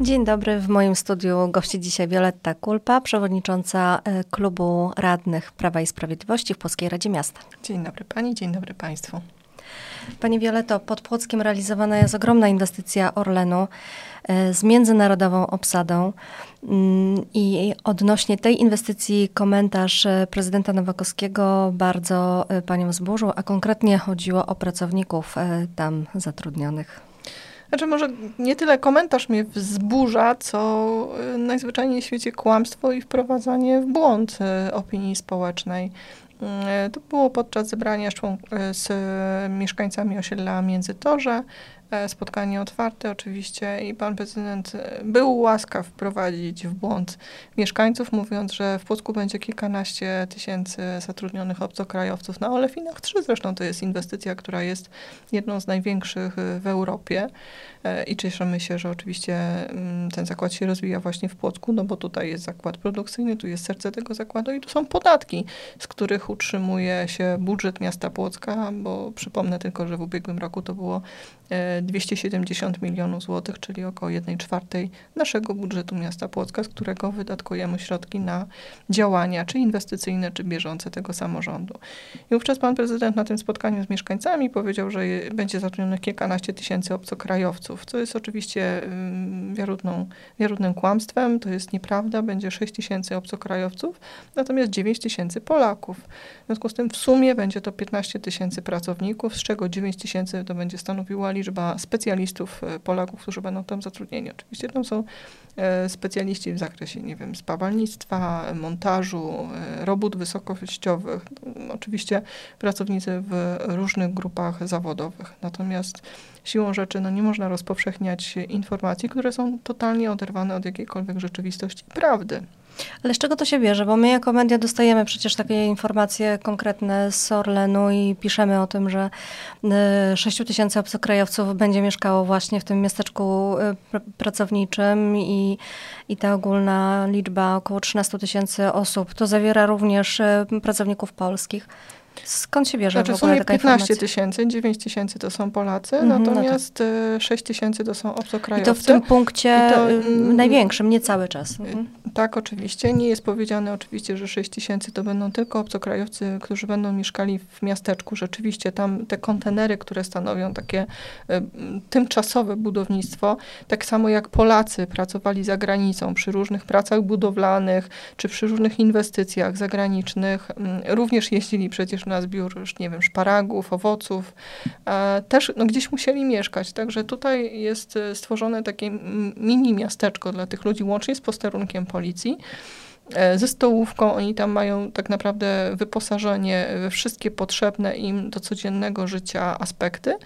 Dzień dobry. W moim studiu gości dzisiaj Wioletta Kulpa, przewodnicząca e, Klubu Radnych Prawa i Sprawiedliwości w Polskiej Radzie Miasta. Dzień dobry pani, dzień dobry państwu. Pani Wioleto, pod Płockiem realizowana jest ogromna inwestycja Orlenu e, z międzynarodową obsadą. Mm, I odnośnie tej inwestycji komentarz e, prezydenta Nowakowskiego bardzo panią wzburzył, a konkretnie chodziło o pracowników tam zatrudnionych. Znaczy może nie tyle komentarz mnie wzburza, co y, najzwyczajniej w świecie kłamstwo i wprowadzanie w błąd y, opinii społecznej. Y, to było podczas zebrania z mieszkańcami osiedla Międzytorze. E, spotkanie otwarte oczywiście i pan prezydent e, był łaskaw wprowadzić w błąd mieszkańców, mówiąc, że w Płocku będzie kilkanaście tysięcy zatrudnionych obcokrajowców. Na Olefinach 3 zresztą to jest inwestycja, która jest jedną z największych w Europie. E, i cieszymy się, że oczywiście mm, ten zakład się rozwija właśnie w Płocku, no bo tutaj jest zakład produkcyjny, tu jest serce tego zakładu i tu są podatki, z których utrzymuje się budżet miasta Płocka, bo przypomnę tylko, że w ubiegłym roku to było 270 e, milionów złotych, czyli około 1 czwartej naszego budżetu miasta Płocka, z którego wydatkujemy środki na działania, czy inwestycyjne, czy bieżące tego samorządu. I wówczas pan prezydent na tym spotkaniu z mieszkańcami powiedział, że będzie zatrudnionych kilkanaście tysięcy obcokrajowców, co jest oczywiście wiarygodną, wiarygodnym kłamstwem. To jest nieprawda. Będzie 6 tysięcy obcokrajowców, natomiast 9 tysięcy Polaków. W związku z tym w sumie będzie to 15 tysięcy pracowników, z czego 9 tysięcy to będzie stanowiła liczba specjalistów e, Polaków, którzy będą tam zatrudnieni. Oczywiście tam są e, specjaliści w zakresie, nie wiem, spawalnictwa, montażu, e, robót wysokościowych. Oczywiście pracownicy w różnych grupach zawodowych. Natomiast siłą rzeczy no, nie można rozpowszechniać informacji, które są totalnie oderwane od jakiejkolwiek rzeczywistości i prawdy. Ale z czego to się bierze? Bo my jako media dostajemy przecież takie informacje konkretne z Orlenu i piszemy o tym, że 6 y, tysięcy obcokrajowców będzie mieszkało właśnie w tym miasteczku y, pracowniczym i, i ta ogólna liczba około 13 tysięcy osób to zawiera również y, pracowników polskich. Skąd się bierze znaczy, w ogóle taka 15 tysięcy, 9 tysięcy to są Polacy, mhm, natomiast no to... 6 tysięcy to są obcokrajowcy. I to w tym punkcie to, największym, nie cały czas. Mhm. Tak, oczywiście. Nie jest powiedziane oczywiście, że 6 tysięcy to będą tylko obcokrajowcy, którzy będą mieszkali w miasteczku. Rzeczywiście tam te kontenery, które stanowią takie y, tymczasowe budownictwo, tak samo jak Polacy pracowali za granicą przy różnych pracach budowlanych, czy przy różnych inwestycjach zagranicznych, y, również jeździli przecież na zbiór, już nie wiem, szparagów, owoców. E, też no, gdzieś musieli mieszkać. Także tutaj jest y, stworzone takie mini miasteczko dla tych ludzi, łącznie z posterunkiem policji e, ze stołówką. Oni tam mają tak naprawdę wyposażenie we wszystkie potrzebne im do codziennego życia aspekty.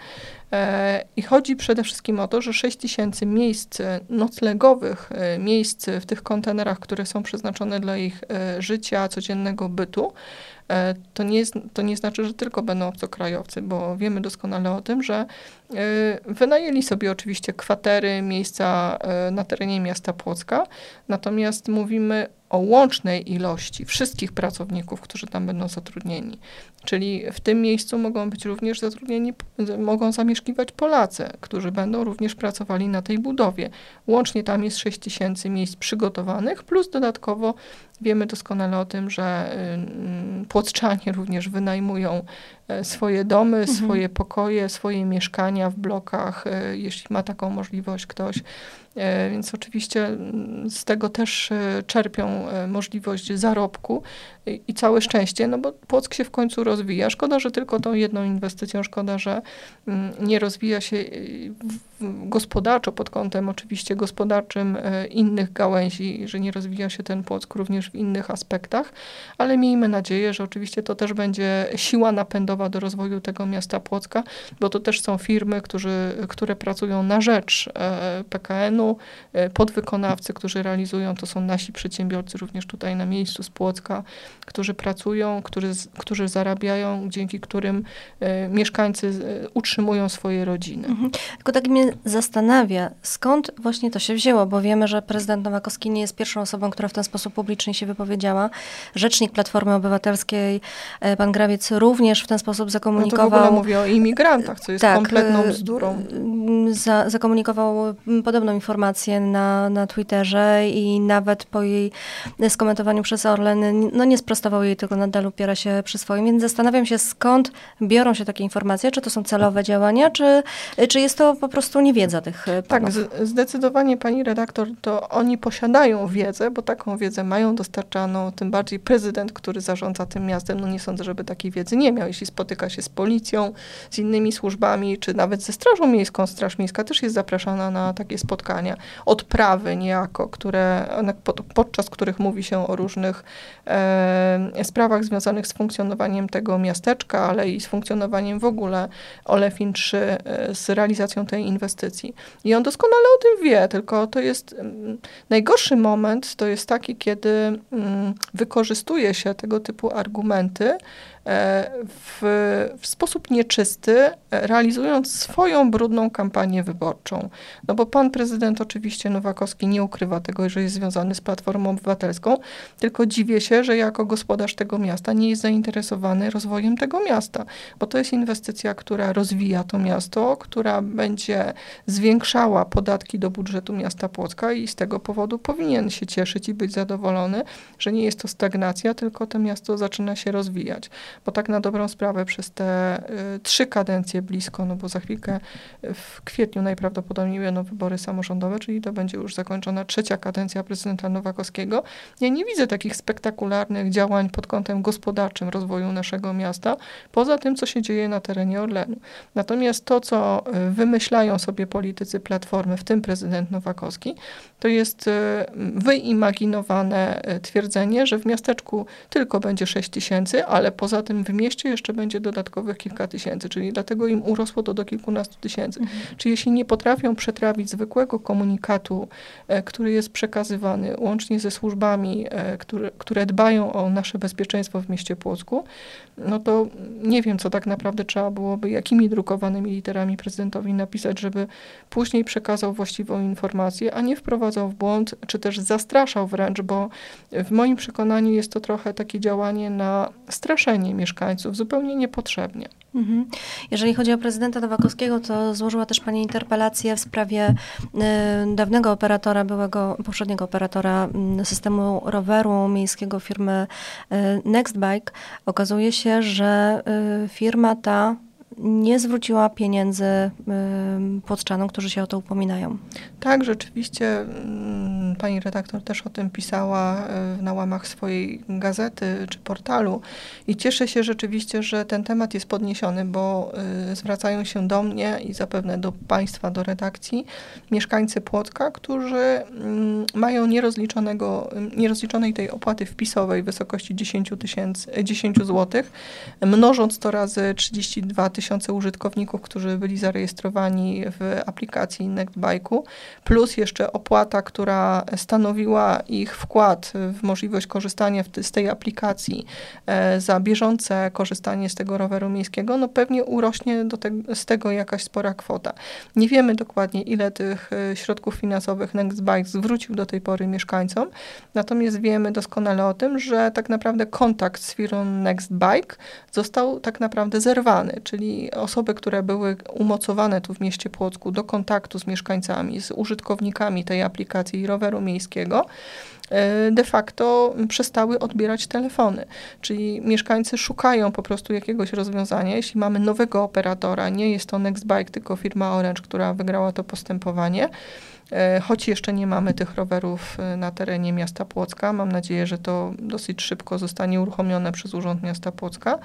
E, I chodzi przede wszystkim o to, że 6 tysięcy miejsc noclegowych, e, miejsc w tych kontenerach, które są przeznaczone dla ich życia, codziennego bytu, to nie, to nie znaczy, że tylko będą obcokrajowcy, bo wiemy doskonale o tym, że wynajęli sobie oczywiście kwatery, miejsca na terenie miasta Płocka, natomiast mówimy o łącznej ilości wszystkich pracowników, którzy tam będą zatrudnieni. Czyli w tym miejscu mogą być również zatrudnieni, mogą zamieszkiwać Polacy, którzy będą również pracowali na tej budowie. Łącznie tam jest 6 tysięcy miejsc przygotowanych, plus dodatkowo wiemy doskonale o tym, że y, płotczanie również wynajmują swoje domy, mhm. swoje pokoje, swoje mieszkania w blokach, e, jeśli ma taką możliwość ktoś. E, więc oczywiście mm, z tego też czerpią możliwość zarobku i całe szczęście, no bo Płock się w końcu rozwija. Szkoda, że tylko tą jedną inwestycją, szkoda, że mm, nie rozwija się gospodarczo pod kątem oczywiście gospodarczym e, innych gałęzi, że nie rozwija się ten Płock również w innych aspektach, ale miejmy nadzieję, że oczywiście to też będzie siła napędowa do rozwoju tego miasta Płocka, bo to też są firmy, którzy, które pracują na rzecz e, PKN-u, e, podwykonawcy, którzy realizują, to są nasi przedsiębiorcy również tutaj na miejscu z Płocka, którzy pracują, którzy, którzy zarabiają, dzięki którym mieszkańcy utrzymują swoje rodziny. Mhm. Tylko tak mnie zastanawia, skąd właśnie to się wzięło, bo wiemy, że prezydent Nowakowski nie jest pierwszą osobą, która w ten sposób publicznie się wypowiedziała. Rzecznik Platformy Obywatelskiej, e, pan Grawiec, również w ten sposób zakomunikował... No to w ogóle mówię o imigrantach, co jest tak, kompletną e, bzdurą. Za, zakomunikował podobną informację na, na Twitterze i nawet po jej skomentowaniu przez Orlen, no nie sprostował jej, tylko nadal upiera się przy swoim, więc zastanawiam się, skąd biorą się takie informacje, czy to są celowe działania, czy, czy jest to po prostu niewiedza tych e, tak, panów? Tak, zdecydowanie pani redaktor, to oni posiadają wiedzę, bo taką wiedzę mają dostarczaną, tym bardziej prezydent, który zarządza tym miastem, no nie sądzę, żeby takiej wiedzy nie miał. Jeśli spotyka się z policją, z innymi służbami, czy nawet ze Strażą Miejską, Straż Miejska też jest zapraszana na takie spotkania. Odprawy niejako, które, pod, podczas których mówi się o różnych e, sprawach związanych z funkcjonowaniem tego miasteczka, ale i z funkcjonowaniem w ogóle Olefin 3, e, z realizacją tej inwestycji. I on doskonale o tym wie, tylko to jest najgorszy moment, to jest taki, kiedy wykorzystuje się tego typu argumenty w, w, sposób nieczysty, e, realizując swoją brudną kampanię wyborczą. No bo pan prezydent oczywiście Nowakowski nie ukrywa tego, że jest związany z Platformą Obywatelską, tylko dziwię się, że jako gospodarz tego miasta nie jest zainteresowany rozwojem tego miasta, bo to jest inwestycja, która rozwija to miasto, która będzie zwiększała podatki do budżetu miasta Płocka i z tego powodu powinien się cieszyć i być zadowolony, że nie jest to stagnacja, tylko to miasto zaczyna się rozwijać bo tak na dobrą sprawę przez te y, trzy kadencje blisko, no bo za chwilkę w kwietniu najprawdopodobniej będą wybory samorządowe, czyli to będzie już zakończona trzecia kadencja prezydenta Nowakowskiego. Ja nie widzę takich spektakularnych działań pod kątem gospodarczym rozwoju naszego miasta, poza tym, co się dzieje na terenie Orlenu. Natomiast to, co y, wymyślają sobie politycy Platformy, w tym prezydent Nowakowski, to jest y, wyimaginowane y, twierdzenie, że w miasteczku tylko będzie 6 tysięcy, ale poza tym w mieście jeszcze będzie dodatkowych kilka tysięcy, czyli dlatego im urosło to do kilkunastu tysięcy. Mhm. Czyli jeśli nie potrafią przetrawić zwykłego komunikatu, e, który jest przekazywany łącznie ze służbami, e, które, które dbają o nasze bezpieczeństwo w mieście Płocku, no to nie wiem, co tak naprawdę trzeba byłoby, jakimi drukowanymi literami prezydentowi napisać, żeby później przekazał właściwą informację, a nie wprowadzał w błąd, czy też zastraszał wręcz, bo w moim przekonaniu jest to trochę takie działanie na straszenie mieszkańców, zupełnie niepotrzebnie. Mhm. Jeżeli chodzi o prezydenta Nowakowskiego, to złożyła też Pani interpelację w sprawie y, dawnego operatora, byłego, poprzedniego operatora y, systemu roweru miejskiego firmy y, Nextbike. Okazuje się, że y, firma ta nie zwróciła pieniędzy płotczanom, którzy się o to upominają. Tak, rzeczywiście mm, pani redaktor też o tym pisała y, na łamach swojej gazety czy portalu i cieszę się rzeczywiście, że ten temat jest podniesiony, bo y, zwracają się do mnie i zapewne do państwa, do redakcji mieszkańcy Płotka, którzy mm, mają nierozliczonego, nierozliczonej tej opłaty wpisowej w wysokości 10 tysięcy, 10 zł, mnożąc to razy 32 tysiące tysiące użytkowników, którzy byli zarejestrowani w aplikacji Nextbike'u, plus jeszcze opłata, która stanowiła ich wkład w możliwość korzystania z tej aplikacji e, za bieżące korzystanie z tego roweru miejskiego, no pewnie urośnie do te, z tego jakaś spora kwota. Nie wiemy dokładnie, ile tych e, środków finansowych Nextbike zwrócił do tej pory mieszkańcom, natomiast wiemy doskonale o tym, że tak naprawdę kontakt z firmą Nextbike został tak naprawdę zerwany, czyli osoby, które były umocowane tu w mieście Płocku do kontaktu z mieszkańcami, z użytkownikami tej aplikacji roweru miejskiego, de facto przestały odbierać telefony. Czyli mieszkańcy szukają po prostu jakiegoś rozwiązania. Jeśli mamy nowego operatora, nie jest to Nextbike, tylko firma Orange, która wygrała to postępowanie, E, choć jeszcze nie mamy tych rowerów e, na terenie miasta Płocka. Mam nadzieję, że to dosyć szybko zostanie uruchomione przez Urząd Miasta Płocka.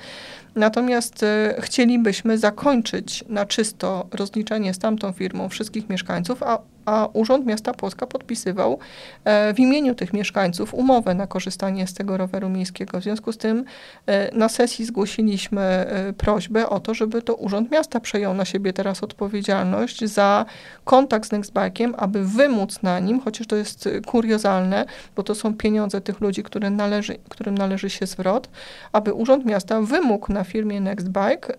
Natomiast e, chcielibyśmy zakończyć na czysto rozliczenie z tamtą firmą wszystkich mieszkańców, a a Urząd Miasta Płocka podpisywał w imieniu tych mieszkańców umowę na korzystanie z tego roweru miejskiego. W związku z tym na sesji zgłosiliśmy prośbę o to, żeby to Urząd Miasta przejął na siebie teraz odpowiedzialność za kontakt z Nextbike'iem, aby wymóc na nim, chociaż to jest kuriozalne, bo to są pieniądze tych ludzi, które należy, którym należy się zwrot, aby Urząd Miasta wymógł na firmie Nextbike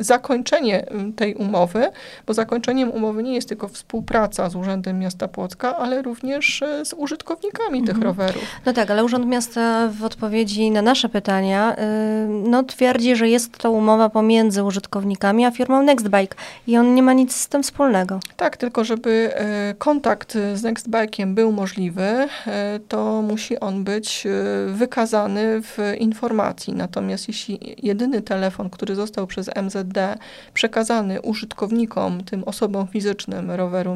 zakończenie tej umowy, bo zakończeniem umowy nie jest tylko współpraca z Urzędem Miasta Płocka, ale również e, z użytkownikami mhm. tych rowerów. No tak, ale Urząd Miasta w odpowiedzi na nasze pytania yy, no, twierdzi, że jest to umowa pomiędzy użytkownikami a firmą Nextbike i on nie ma nic z tym wspólnego. Tak, tylko żeby y, kontakt z Nextbike'iem był możliwy, y, to musi on być y, wykazany w informacji. Natomiast jeśli jedyny telefon, który został przez MZD przekazany użytkownikom, tym osobom fizycznym roweru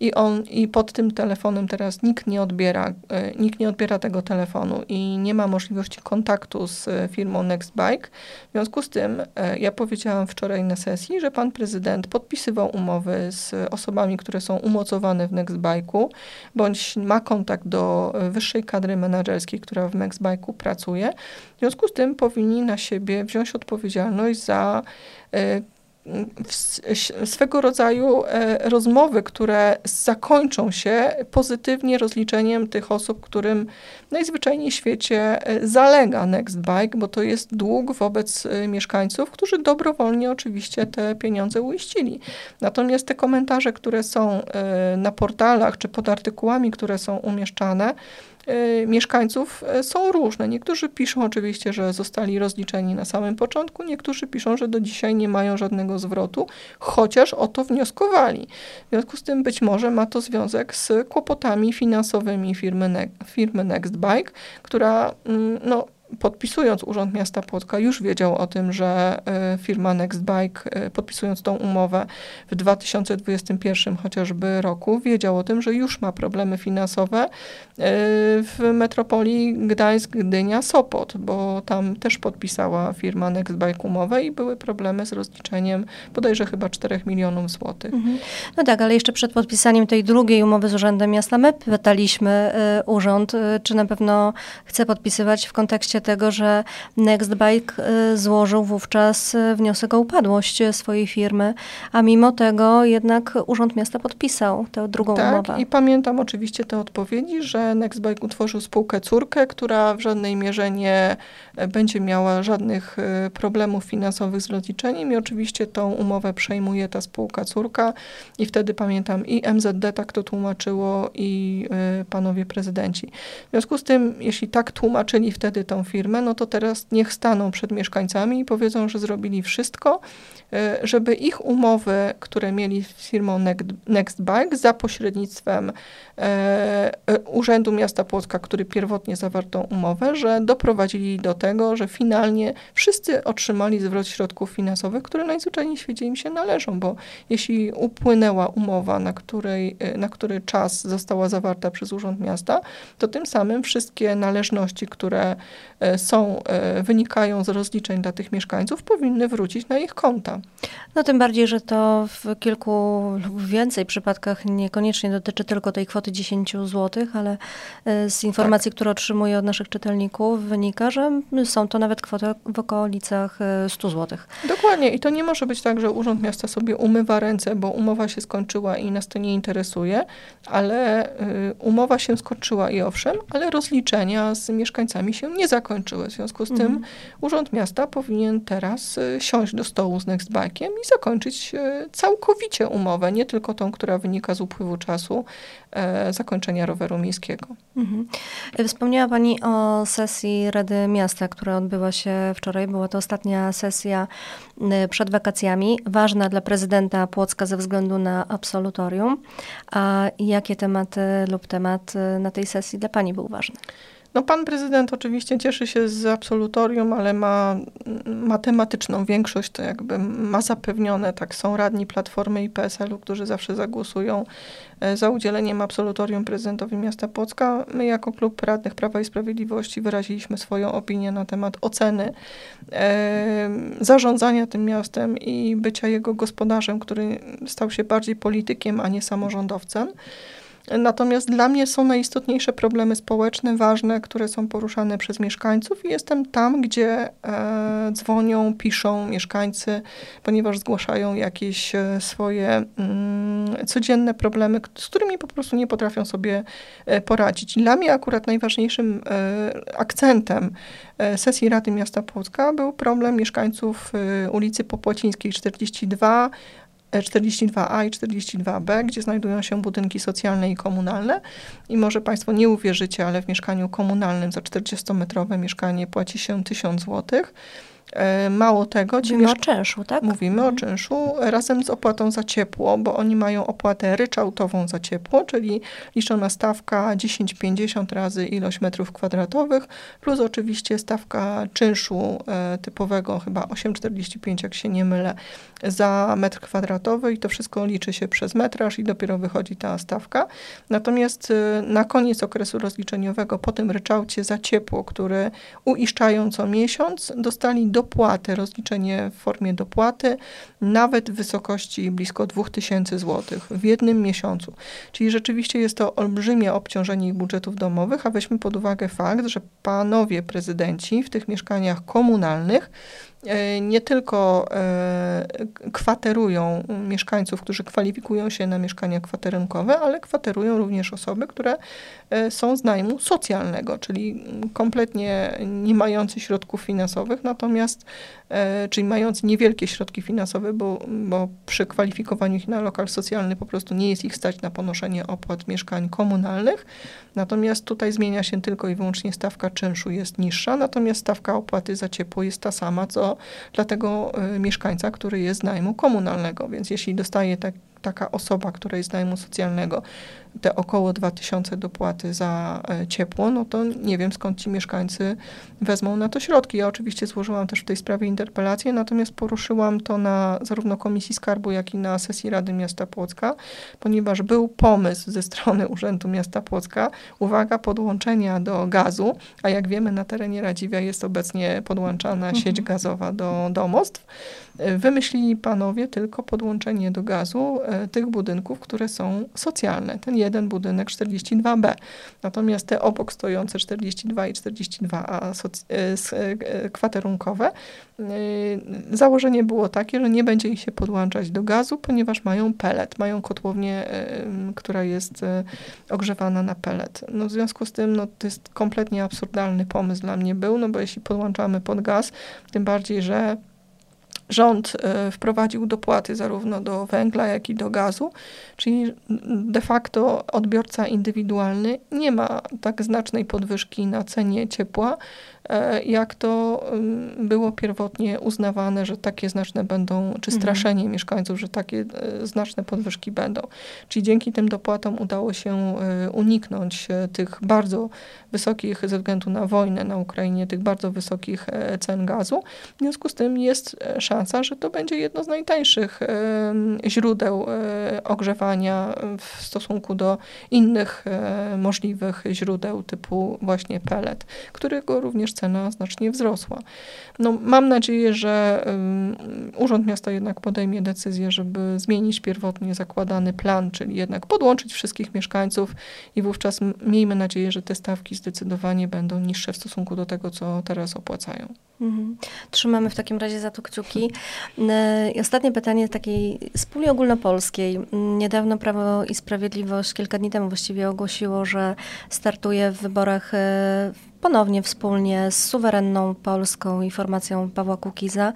i on i pod tym telefonem teraz nikt nie odbiera, e, nikt nie odbiera tego telefonu i nie ma możliwości kontaktu z e, firmą Nextbike. W związku z tym e, ja powiedziałam wczoraj na sesji, że pan prezydent podpisywał umowy z osobami, które są umocowane w Nextbike'u, bądź ma kontakt do wyższej kadry menedżerskiej, która w Nextbike'u pracuje. W związku z tym powinni na siebie wziąć odpowiedzialność za swego rodzaju e, rozmowy, które zakończą się pozytywnie rozliczeniem tych osób, którym najzwyczajniej w świecie e, zalega Nextbike, bo to jest dług wobec e, mieszkańców, którzy dobrowolnie oczywiście te pieniądze uiścili. Natomiast te komentarze, które są na portalach czy pod artykułami, które są umieszczane, mieszkańców y, są różne. Niektórzy piszą oczywiście, że zostali rozliczeni na samym początku, niektórzy piszą, że do dzisiaj nie mają żadnego zwrotu, chociaż o to wnioskowali. W związku z tym być może ma to związek z kłopotami finansowymi firmy, ne firmy Nextbike, która mm, no, podpisując Urząd Miasta Płotka, już wiedział o tym, że e, firma Nextbike, e, podpisując tą umowę w 2021 chociażby roku, wiedział o tym, że już ma problemy finansowe e, w metropolii Gdańsk, Gdynia, Sopot, bo tam też podpisała firma Nextbike umowę i były problemy z rozliczeniem bodajże chyba 4 milionów złotych. Mhm. No tak, ale jeszcze przed podpisaniem tej drugiej umowy z Urzędem Miasta my pytaliśmy urząd, czy na pewno chce podpisywać w kontekście kontekście tego, że Nextbike y, złożył wówczas y, wniosek o upadłość swojej firmy, a mimo tego jednak Urząd Miasta podpisał tę drugą tak, umowę. i pamiętam oczywiście te odpowiedzi, że Nextbike utworzył spółkę córkę, która w żadnej mierze nie e, będzie miała żadnych problemów finansowych z rozliczeniem i oczywiście tą umowę przejmuje ta spółka córka i wtedy pamiętam i MZD tak to tłumaczyło i panowie prezydenci. W związku z tym, jeśli tak tłumaczyli wtedy tą firmę, no to teraz niech staną przed mieszkańcami i powiedzą, że zrobili wszystko, e, żeby ich umowy, które mieli z firmą Nextbike za pośrednictwem e, e, Urzędu Miasta Płocka, który pierwotnie zawarł tą umowę, że doprowadzili do tego, że finalnie wszyscy otrzymali zwrot środków finansowych, które najzwyczajniej w świecie im się należą, bo jeśli upłynęła umowa, na, której, na który czas została zawarta przez Urząd Miasta, to tym samym wszystkie należności, które są, e, wynikają z rozliczeń dla tych mieszkańców, powinny wrócić na ich konta. No tym bardziej, że to w kilku lub więcej przypadkach niekoniecznie dotyczy tylko tej kwoty 10 zł, ale e, z informacji, tak. które otrzymuję od naszych czytelników wynika, że są to nawet kwoty w okolicach 100 zł. Dokładnie i to nie może być tak, że Urząd Miasta sobie umywa ręce, bo umowa się skończyła i nas to nie interesuje, ale umowa się skończyła i owszem, ale rozliczenia z mieszkańcami się nie zakończyły zakończyły. W związku z tym mhm. Urząd Miasta powinien teraz y, siąść do stołu z Nextbike'iem i zakończyć y, całkowicie umowę, nie tylko tą, która wynika z upływu czasu e, zakończenia roweru miejskiego. Mhm. Wspomniała Pani o sesji Rady Miasta, która odbyła się wczoraj. Była to ostatnia sesja y, przed wakacjami, ważna dla prezydenta Płocka ze względu na absolutorium. A jakie tematy lub temat na tej sesji dla Pani był ważny? No pan prezydent oczywiście cieszy się z absolutorium, ale ma matematyczną większość, to jakby ma zapewnione, tak są radni Platformy i PSL-u, którzy zawsze zagłosują e, za udzieleniem absolutorium prezydentowi miasta Płocka. My jako klub radnych Prawa i Sprawiedliwości wyraziliśmy swoją opinię na temat oceny e, zarządzania tym miastem i bycia jego gospodarzem, który stał się bardziej politykiem, a nie samorządowcem. Natomiast dla mnie są najistotniejsze problemy społeczne, ważne, które są poruszane przez mieszkańców i jestem tam, gdzie e, dzwonią, piszą mieszkańcy, ponieważ zgłaszają jakieś e, swoje mm, codzienne problemy, z którymi po prostu nie potrafią sobie e, poradzić. Dla mnie akurat najważniejszym e, akcentem e, sesji Rady Miasta Płocka był problem mieszkańców ulicy Popłacińskiej 42, 42A i 42B, gdzie znajdują się budynki socjalne i komunalne. I może Państwo nie uwierzycie, ale w mieszkaniu komunalnym za 40-metrowe mieszkanie płaci się 1000 złotych. E, mało tego, ci Mówimy o czynszu, tak? Mówimy mhm. o czynszu razem z opłatą za ciepło, bo oni mają opłatę ryczałtową za ciepło, czyli liczona stawka 10,50 razy ilość metrów kwadratowych, plus oczywiście stawka czynszu e, typowego, chyba 8,45, jak się nie mylę, za metr kwadratowy i to wszystko liczy się przez metraż i dopiero wychodzi ta stawka. Natomiast e, na koniec okresu rozliczeniowego po tym ryczałcie za ciepło, który uiszczają co miesiąc, dostali dopłaty, rozliczenie w formie dopłaty, nawet w wysokości blisko 2000 zł w jednym miesiącu. Czyli rzeczywiście jest to olbrzymie obciążenie ich budżetów domowych, a weźmy pod uwagę fakt, że panowie prezydenci w tych mieszkaniach komunalnych nie tylko e, kwaterują mieszkańców, którzy kwalifikują się na mieszkania kwaterunkowe, ale kwaterują również osoby, które e, są z najmu socjalnego, czyli kompletnie nie mający środków finansowych, natomiast, czyli mający niewielkie środki finansowe, bo, bo przy kwalifikowaniu ich na lokal socjalny po prostu nie jest ich stać na ponoszenie opłat mieszkań komunalnych. Natomiast tutaj zmienia się tylko i wyłącznie stawka czynszu jest niższa, natomiast stawka opłaty za ciepło jest ta sama, co dla tego y, mieszkańca, który jest z najmu komunalnego. Więc jeśli dostaje tak, taka osoba, która jest z najmu socjalnego, te około 2000 dopłaty za e, ciepło, no to nie wiem skąd ci mieszkańcy wezmą na to środki. Ja oczywiście złożyłam też w tej sprawie interpelację, natomiast poruszyłam to na zarówno Komisji Skarbu, jak i na sesji Rady Miasta Płocka, ponieważ był pomysł ze strony Urzędu Miasta Płocka, uwaga, podłączenia do gazu, a jak wiemy na terenie Radziwia jest obecnie podłączana mhm. sieć gazowa do domostw. E, wymyślili panowie tylko podłączenie do gazu e, tych budynków, które są socjalne. Ten jeden budynek 42B. Natomiast te obok stojące 42 i 42A e, kwaterunkowe, założenie było takie, że nie będzie ich się podłączać do gazu, ponieważ mają pelet, mają kotłownię, która jest ogrzewana na pelet. No w związku z tym no, to jest kompletnie absurdalny pomysł dla mnie był, no bo jeśli podłączamy pod gaz, tym bardziej, że rząd e, wprowadził dopłaty zarówno do węgla, jak i do gazu, czyli de facto odbiorca indywidualny nie ma tak znacznej podwyżki na cenie ciepła, E, jak to było pierwotnie uznawane, że takie znaczne będą, czy mhm. straszenie mhm. mieszkańców, że takie e, znaczne podwyżki będą. Czyli dzięki tym dopłatom udało się e, uniknąć tych bardzo wysokich, ze względu na wojnę na Ukrainie, tych bardzo wysokich cen gazu. W związku z tym jest szansa, że to będzie jedno z najtańszych źródeł ogrzewania w stosunku do innych możliwych źródeł typu właśnie pellet, którego również cena znacznie wzrosła. No, mam nadzieję, że Urząd Miasta jednak podejmie decyzję, żeby zmienić pierwotnie zakładany plan, czyli jednak podłączyć wszystkich mieszkańców i wówczas miejmy nadzieję, że te stawki zdecydowanie będą niższe w stosunku do tego, co teraz opłacają. Mhm. Trzymamy w takim razie za to kciuki. E, I ostatnie pytanie takiej z puli ogólnopolskiej. Niedawno Prawo i Sprawiedliwość, kilka dni temu właściwie ogłosiło, że startuje w wyborach e, ponownie wspólnie z suwerenną polską informacją Pawła Kukiza.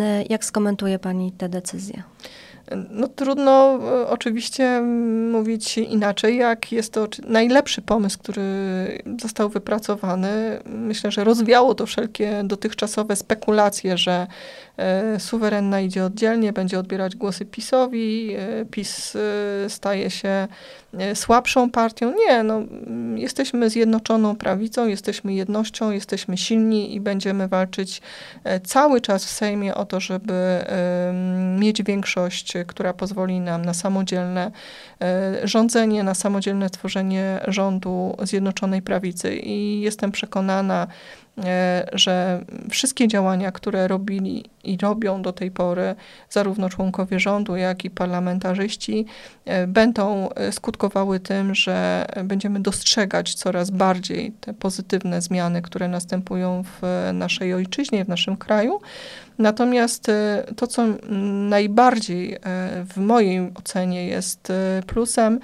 E, jak skomentuje Pani tę decyzję? No trudno e, oczywiście mówić inaczej, jak jest to najlepszy pomysł, który został wypracowany. Myślę, że rozwiało to wszelkie dotychczasowe spekulacje, że e, suwerenna idzie oddzielnie, będzie odbierać głosy PiSowi, e, PiS staje się słabszą partią. Nie, no, jesteśmy zjednoczoną prawicą, jesteśmy jednością, jesteśmy silni i będziemy walczyć cały czas w Sejmie o to, żeby mieć większość która pozwoli nam na samodzielne e, rządzenie, na samodzielne tworzenie rządu Zjednoczonej Prawicy. I jestem przekonana, że wszystkie działania, które robili i robią do tej pory zarówno członkowie rządu, jak i parlamentarzyści, będą skutkowały tym, że będziemy dostrzegać coraz bardziej te pozytywne zmiany, które następują w naszej ojczyźnie, w naszym kraju. Natomiast e, to, co najbardziej e, w mojej ocenie jest e, plusem,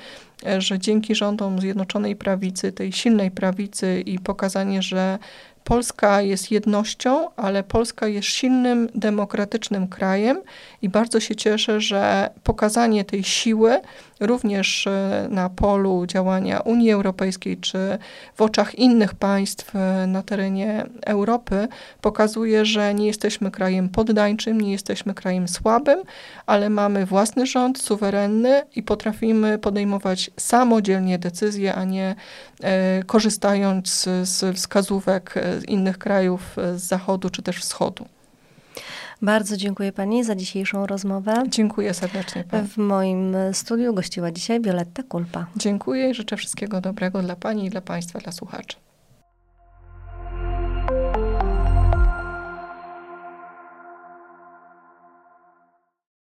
że dzięki rządom Zjednoczonej Prawicy, tej silnej prawicy i pokazanie, że Polska jest jednością, ale Polska jest silnym, demokratycznym krajem i bardzo się cieszę, że pokazanie tej siły również e, na polu działania Unii Europejskiej czy w oczach innych państw e, na terenie Europy pokazuje, że nie jesteśmy krajem poddańczym, nie jesteśmy krajem słabym, ale mamy własny rząd, suwerenny i potrafimy podejmować samodzielnie decyzje, a nie e, korzystając z, z wskazówek innych krajów z zachodu czy też wschodu. Bardzo dziękuję Pani za dzisiejszą rozmowę. Dziękuję serdecznie Pani. W moim studiu gościła dzisiaj Violetta Kulpa. Dziękuję i życzę wszystkiego dobrego dla Pani i dla Państwa, dla słuchaczy.